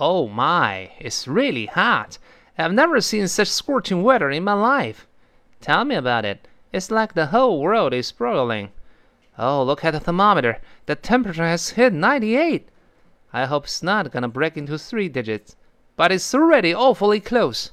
Oh my, it's really hot. I've never seen such scorching weather in my life. Tell me about it. It's like the whole world is broiling. Oh, look at the thermometer. The temperature has hit 98. I hope it's not gonna break into three digits, but it's already awfully close.